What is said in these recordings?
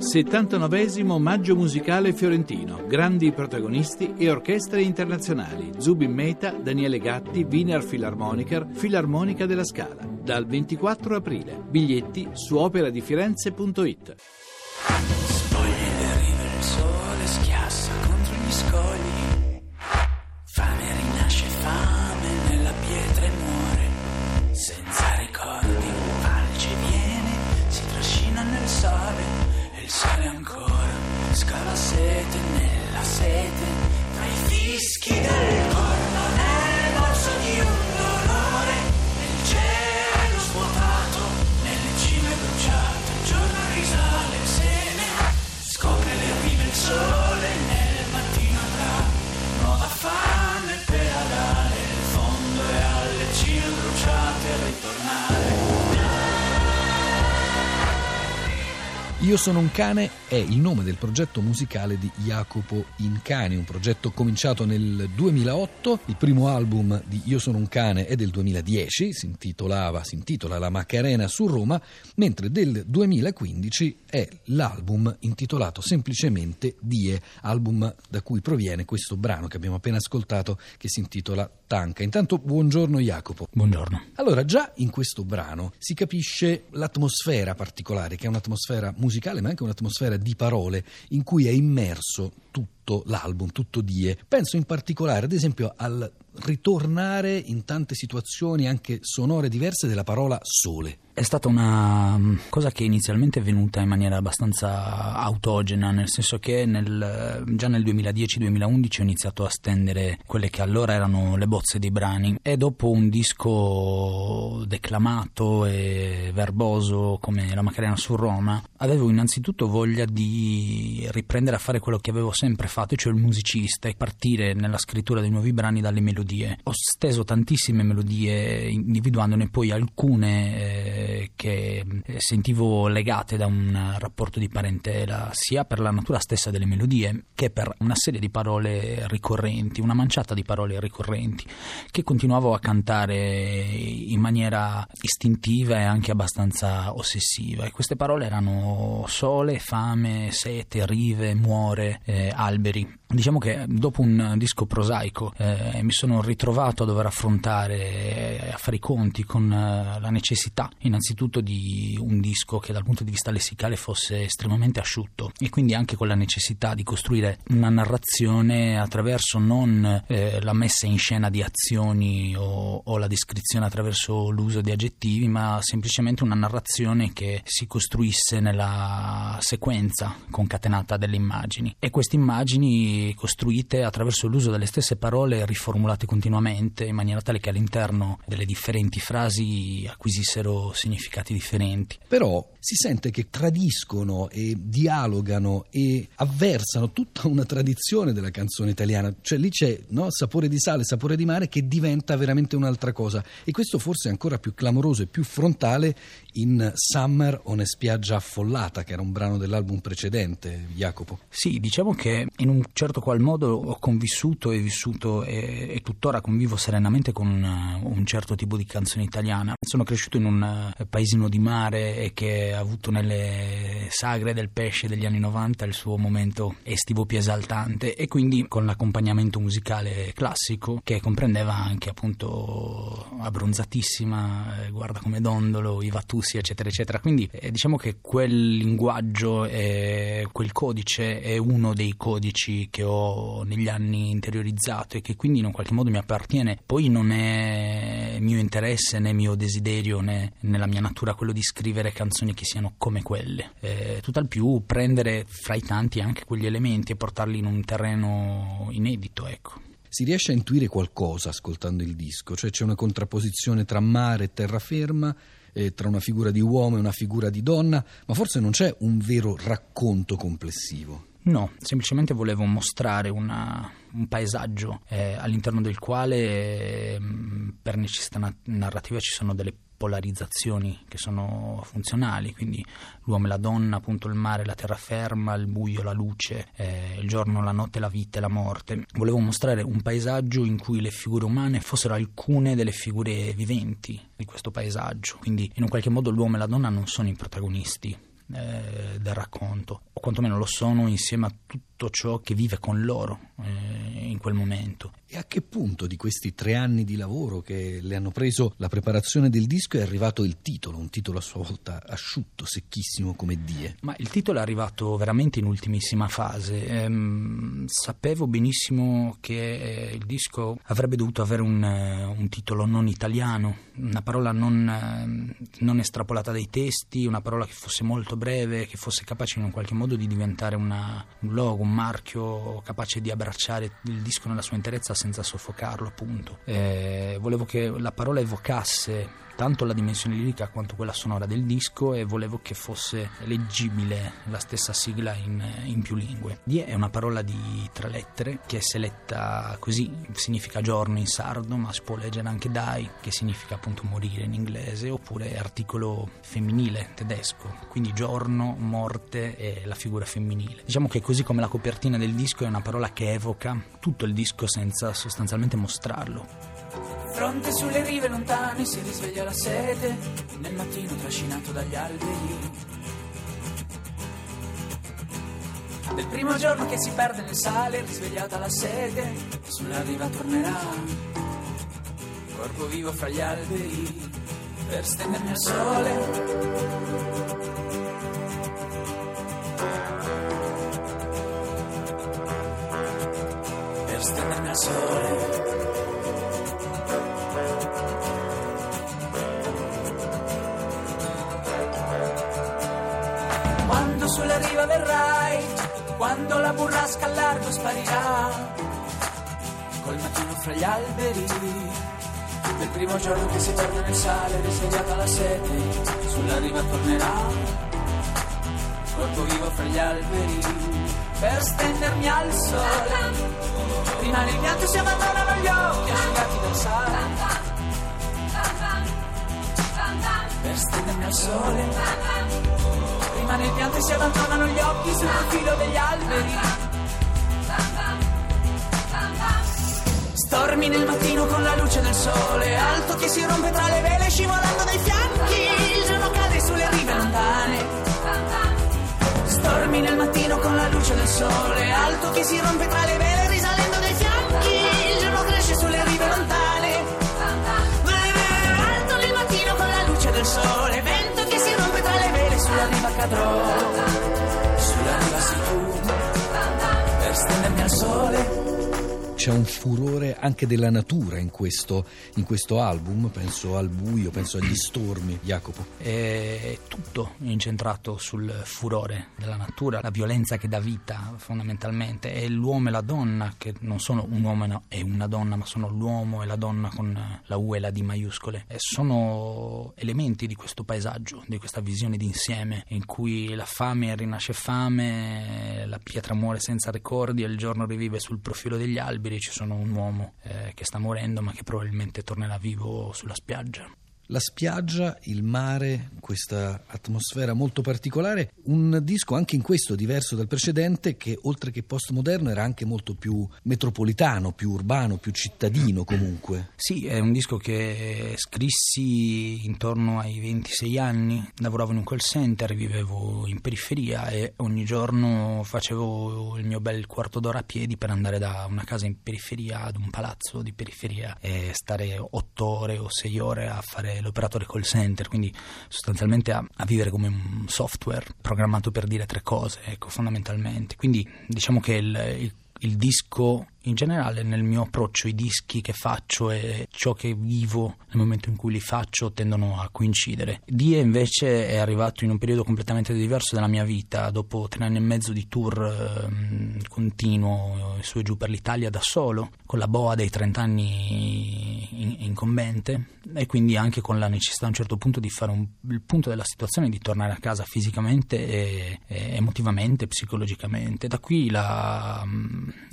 79 Maggio musicale fiorentino. Grandi protagonisti e orchestre internazionali. Zubin Meta, Daniele Gatti, Wiener Philharmoniker, Filarmonica della Scala. Dal 24 aprile. Biglietti su operadifirenze.it. Io sono un cane è il nome del progetto musicale di Jacopo Incani, un progetto cominciato nel 2008. Il primo album di Io sono un cane è del 2010, si, intitolava, si intitola La Macarena su Roma, mentre del 2015 è l'album intitolato semplicemente Die, album da cui proviene questo brano che abbiamo appena ascoltato che si intitola Tanca. Intanto buongiorno Jacopo. Buongiorno. Allora, già in questo brano si capisce l'atmosfera particolare, che è un'atmosfera musicale, ma anche un'atmosfera di parole, in cui è immerso tutto l'album, tutto Die. Penso in particolare, ad esempio, al ritornare in tante situazioni anche sonore diverse della parola sole. È stata una mm, cosa che inizialmente è venuta in maniera abbastanza autogena, nel senso che nel, già nel 2010-2011 ho iniziato a stendere quelle che allora erano le bozze dei brani e dopo un disco declamato e verboso come La Macarena su Roma, avevo innanzitutto voglia di riprendere a fare quello che avevo sempre fatto, cioè il musicista e partire nella scrittura dei nuovi brani dalle melodie. Ho steso tantissime melodie individuandone poi alcune eh, che eh, sentivo legate da un rapporto di parentela sia per la natura stessa delle melodie che per una serie di parole ricorrenti, una manciata di parole ricorrenti che continuavo a cantare in maniera istintiva e anche abbastanza ossessiva e queste parole erano sole, fame, sete, rive, muore, eh, alberi. Diciamo che dopo un disco prosaico eh, mi sono ritrovato a dover affrontare, a fare i conti con eh, la necessità innanzitutto di un disco che dal punto di vista lessicale fosse estremamente asciutto e quindi anche con la necessità di costruire una narrazione attraverso non eh, la messa in scena di azioni o, o la descrizione attraverso l'uso di aggettivi, ma semplicemente una narrazione che si costruisse nella sequenza concatenata delle immagini. E queste immagini costruite attraverso l'uso delle stesse parole riformulate continuamente in maniera tale che all'interno delle differenti frasi acquisissero significati differenti. Però si sente che tradiscono e dialogano e avversano tutta una tradizione della canzone italiana, cioè lì c'è no, sapore di sale, sapore di mare che diventa veramente un'altra cosa e questo forse è ancora più clamoroso e più frontale in Summer on a spiaggia affollata, che era un brano dell'album precedente, Jacopo. Sì, diciamo che in un certo qual modo ho convissuto e vissuto e, e tuttora convivo serenamente con un, un, certo tipo di canzone italiana. Sono cresciuto in un uh, paesino di mare che ha avuto nelle sagre del pesce degli anni 90 il suo momento estivo più esaltante e quindi con l'accompagnamento musicale classico che comprendeva anche appunto abbronzatissima, eh, guarda come dondolo, i Vatussi eccetera eccetera. Quindi eh, diciamo che quel linguaggio e quel codice è uno dei codici che ho negli anni interiorizzato e che quindi in un qualche modo mi appartiene. Poi non è mio interesse né mio desiderio né nella mia natura quello di scrivere canzoni che siano come quelle. Eh, tutt'al più prendere fra i tanti anche quegli elementi e portarli in un terreno inedito, ecco. Si riesce a intuire qualcosa ascoltando il disco, cioè c'è una contrapposizione tra mare e terraferma, eh, tra una figura di uomo e una figura di donna, ma forse non c'è un vero racconto complessivo. No, semplicemente volevo mostrare una, un paesaggio eh, all'interno del quale eh, per necessità narrativa ci sono delle polarizzazioni che sono funzionali, quindi l'uomo e la donna, appunto il mare, la terraferma, il buio, la luce, eh, il giorno, la notte, la vita e la morte. Volevo mostrare un paesaggio in cui le figure umane fossero alcune delle figure viventi di questo paesaggio, quindi in un qualche modo l'uomo e la donna non sono i protagonisti eh, del racconto, o quantomeno lo sono insieme a tutto ciò che vive con loro eh, quel momento. E a che punto di questi tre anni di lavoro che le hanno preso la preparazione del disco è arrivato il titolo, un titolo a sua volta asciutto, secchissimo come die? Ma il titolo è arrivato veramente in ultimissima fase. Ehm, sapevo benissimo che eh, il disco avrebbe dovuto avere un, eh, un titolo non italiano, una parola non, eh, non, estrapolata dai testi, una parola che fosse molto breve, che fosse capace in qualche modo di diventare una, un logo, un marchio capace di abbracciare il disco nella sua interezza senza soffocarlo, appunto. Eh, volevo che la parola evocasse tanto la dimensione lirica quanto quella sonora del disco e volevo che fosse leggibile la stessa sigla in, in più lingue. Die è una parola di tre lettere che se letta così significa giorno in sardo, ma si può leggere anche dai, che significa appunto morire in inglese, oppure articolo femminile tedesco, quindi giorno, morte e la figura femminile. Diciamo che così come la copertina del disco è una parola che evoca tutto il disco senza sostanzialmente mostrarlo. Fronte sulle rive lontane si risveglia la sete, nel mattino trascinato dagli alberi. Del primo giorno che si perde nel sale, risvegliata la sete, sulla riva tornerà. Corpo vivo fra gli alberi, per stendermi al sole. Per stendermi al sole. Sulla riva verrai, quando la burrasca al largo sparirà, col mattino fra gli alberi, del primo giorno che si torna nel sale, risvegliata la sete, sulla riva tornerà, corpo vivo fra gli alberi, per stendermi al sole, rimane il pianto e si abbandonano gli occhi asciugati dal sale. Per stendermi al sole rimane il pianto e si abbandonano gli occhi sul profilo degli alberi. Stormi nel mattino con la luce del sole, alto che si rompe tra le vele scivolando dai fianchi, il giorno cade sulle rive lontane. Stormi nel mattino con la luce del sole, alto che si rompe tra le vele sole c'è un furore anche della natura in questo, in questo, album, penso al buio, penso agli stormi, Jacopo. È tutto incentrato sul furore della natura, la violenza che dà vita fondamentalmente, è l'uomo e la donna che non sono un uomo e una donna, ma sono l'uomo e la donna con la U e la D maiuscole. E sono elementi di questo paesaggio, di questa visione d'insieme in cui la fame rinasce fame, la pietra muore senza ricordi e il giorno rivive sul profilo degli alberi alberi ci sono un uomo eh, che sta morendo ma che probabilmente tornerà vivo sulla spiaggia la spiaggia, il mare, questa atmosfera molto particolare, un disco anche in questo diverso dal precedente che oltre che postmoderno era anche molto più metropolitano, più urbano, più cittadino comunque. Sì, è un disco che scrissi intorno ai 26 anni, lavoravo in un call center, vivevo in periferia e ogni giorno facevo il mio bel quarto d'ora a piedi per andare da una casa in periferia ad un palazzo di periferia e stare otto ore o sei ore a fare l'operatore call center, quindi sostanzialmente a, a, vivere come un software programmato per dire tre cose, ecco, fondamentalmente. Quindi diciamo che il, il, il disco in generale nel mio approccio i dischi che faccio e ciò che vivo nel momento in cui li faccio tendono a coincidere. Die invece è arrivato in un periodo completamente diverso della mia vita, dopo tre anni e mezzo di tour eh, continuo su e giù per l'Italia da solo, con la boa dei 30 anni incombente e quindi anche con la necessità a un certo punto di fare un, il punto della situazione, di tornare a casa fisicamente e, e emotivamente, psicologicamente. Da qui la,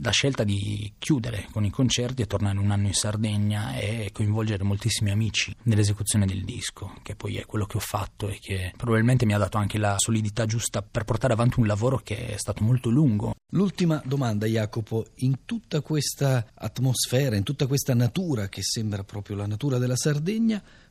la scelta di chiudere con i concerti e tornare un anno in Sardegna e coinvolgere moltissimi amici nell'esecuzione del disco, che poi è quello che ho fatto e che probabilmente mi ha dato anche la solidità giusta per portare avanti un lavoro che è stato molto lungo. L'ultima domanda, Jacopo, in tutta questa atmosfera, in tutta questa natura che sembra proprio la natura della Sardegna,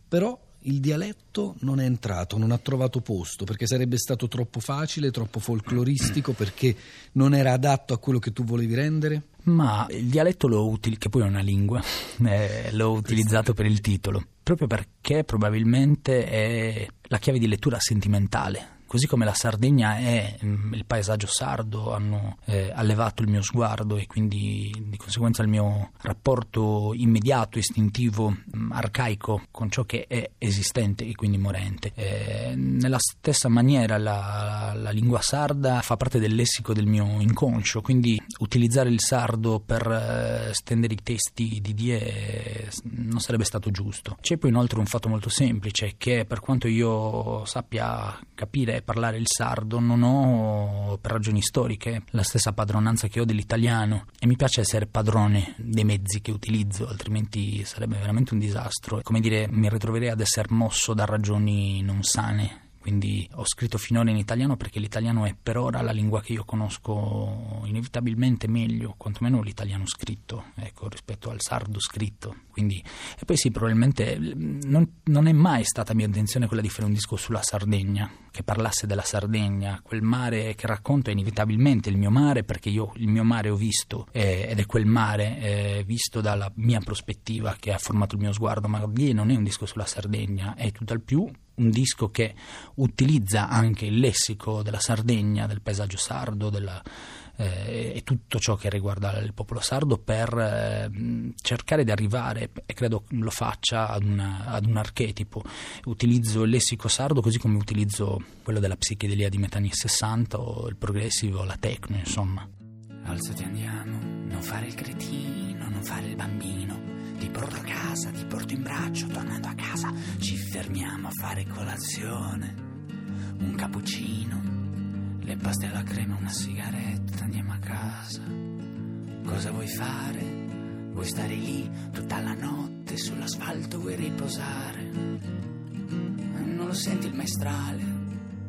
però il dialetto non è entrato, non ha trovato posto, perché sarebbe stato troppo facile, troppo folcloristico, perché non era adatto a quello che tu volevi rendere? Ma il dialetto l'ho utilizzato, che poi è una lingua, eh, l'ho utilizzato per il titolo, proprio perché probabilmente è la chiave di lettura sentimentale così come la Sardegna è mm, il paesaggio sardo, hanno eh, allevato il mio sguardo e quindi di conseguenza il mio rapporto immediato, istintivo, mm, arcaico con ciò che è esistente e quindi morente. Eh, nella stessa maniera la, la, lingua sarda fa parte del lessico del mio inconscio, quindi utilizzare il sardo per eh, stendere i testi di Die non sarebbe stato giusto. C'è poi inoltre un fatto molto semplice che per quanto io sappia capire parlare il sardo, non ho per ragioni storiche la stessa padronanza che ho dell'italiano e mi piace essere padrone dei mezzi che utilizzo, altrimenti sarebbe veramente un disastro. Come dire, mi ritroverei ad essere mosso da ragioni non sane quindi ho scritto finora in italiano perché l'italiano è per ora la lingua che io conosco inevitabilmente meglio, quantomeno l'italiano scritto, ecco, rispetto al sardo scritto. Quindi, e poi sì, probabilmente non, non, è mai stata mia intenzione quella di fare un disco sulla Sardegna, che parlasse della Sardegna, quel mare che racconto è inevitabilmente il mio mare, perché io il mio mare ho visto eh, ed è quel mare eh, visto dalla mia prospettiva che ha formato il mio sguardo, ma lì non è un disco sulla Sardegna, è tutt'al più un disco che utilizza anche il lessico della Sardegna, del paesaggio sardo, della, eh, e tutto ciò che riguarda il popolo sardo per eh, cercare di arrivare, e credo lo faccia, ad, una, ad, un archetipo. Utilizzo il lessico sardo così come utilizzo quello della psichedelia di metà anni 60 o il progressivo, la techno, insomma. Alzati andiamo, non fare il cretino, non fare il bambino ti porto a casa, ti porto in braccio, tornando a casa ci fermiamo a fare colazione, un cappuccino, le paste alla crema, una sigaretta, andiamo a casa. Cosa vuoi fare? Vuoi stare lì tutta la notte sull'asfalto, vuoi riposare? Non lo senti il maestrale?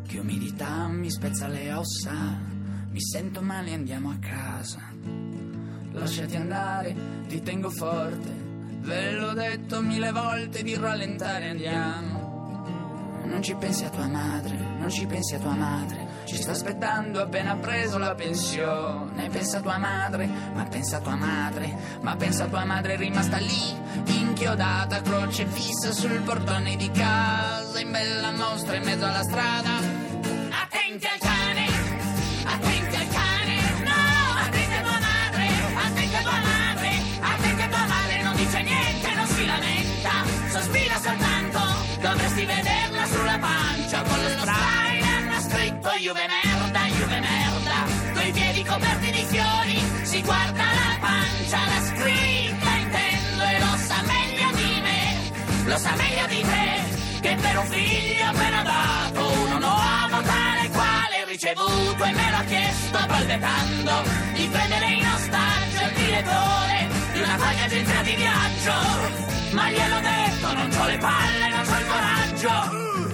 Che umidità mi spezza le ossa, mi sento male, andiamo a casa. Lasciati andare, ti tengo forte Ve l'ho detto mille volte di rallentare, andiamo. Non ci pensi a tua madre, non ci pensi a tua madre. Ci sta aspettando appena preso la pensione. Pensa a tua madre, ma pensa a tua madre, ma pensa a tua madre rimasta lì, inchiodata, croce fissa sul portone di casa, in bella mostra in mezzo alla strada. Juve merda, Juve merda, coi piedi coperti di fiori, si guarda la pancia, la scritta intendo e lo sa meglio di me, lo sa meglio di te, che per un figlio appena dato uno nuovo tale quale ricevuto e me l'ha chiesto balbettando di prendere in ostaggio il direttore di una taglia agenzia di viaggio. Ma gliel'ho detto non c'ho le palle non c'ho il coraggio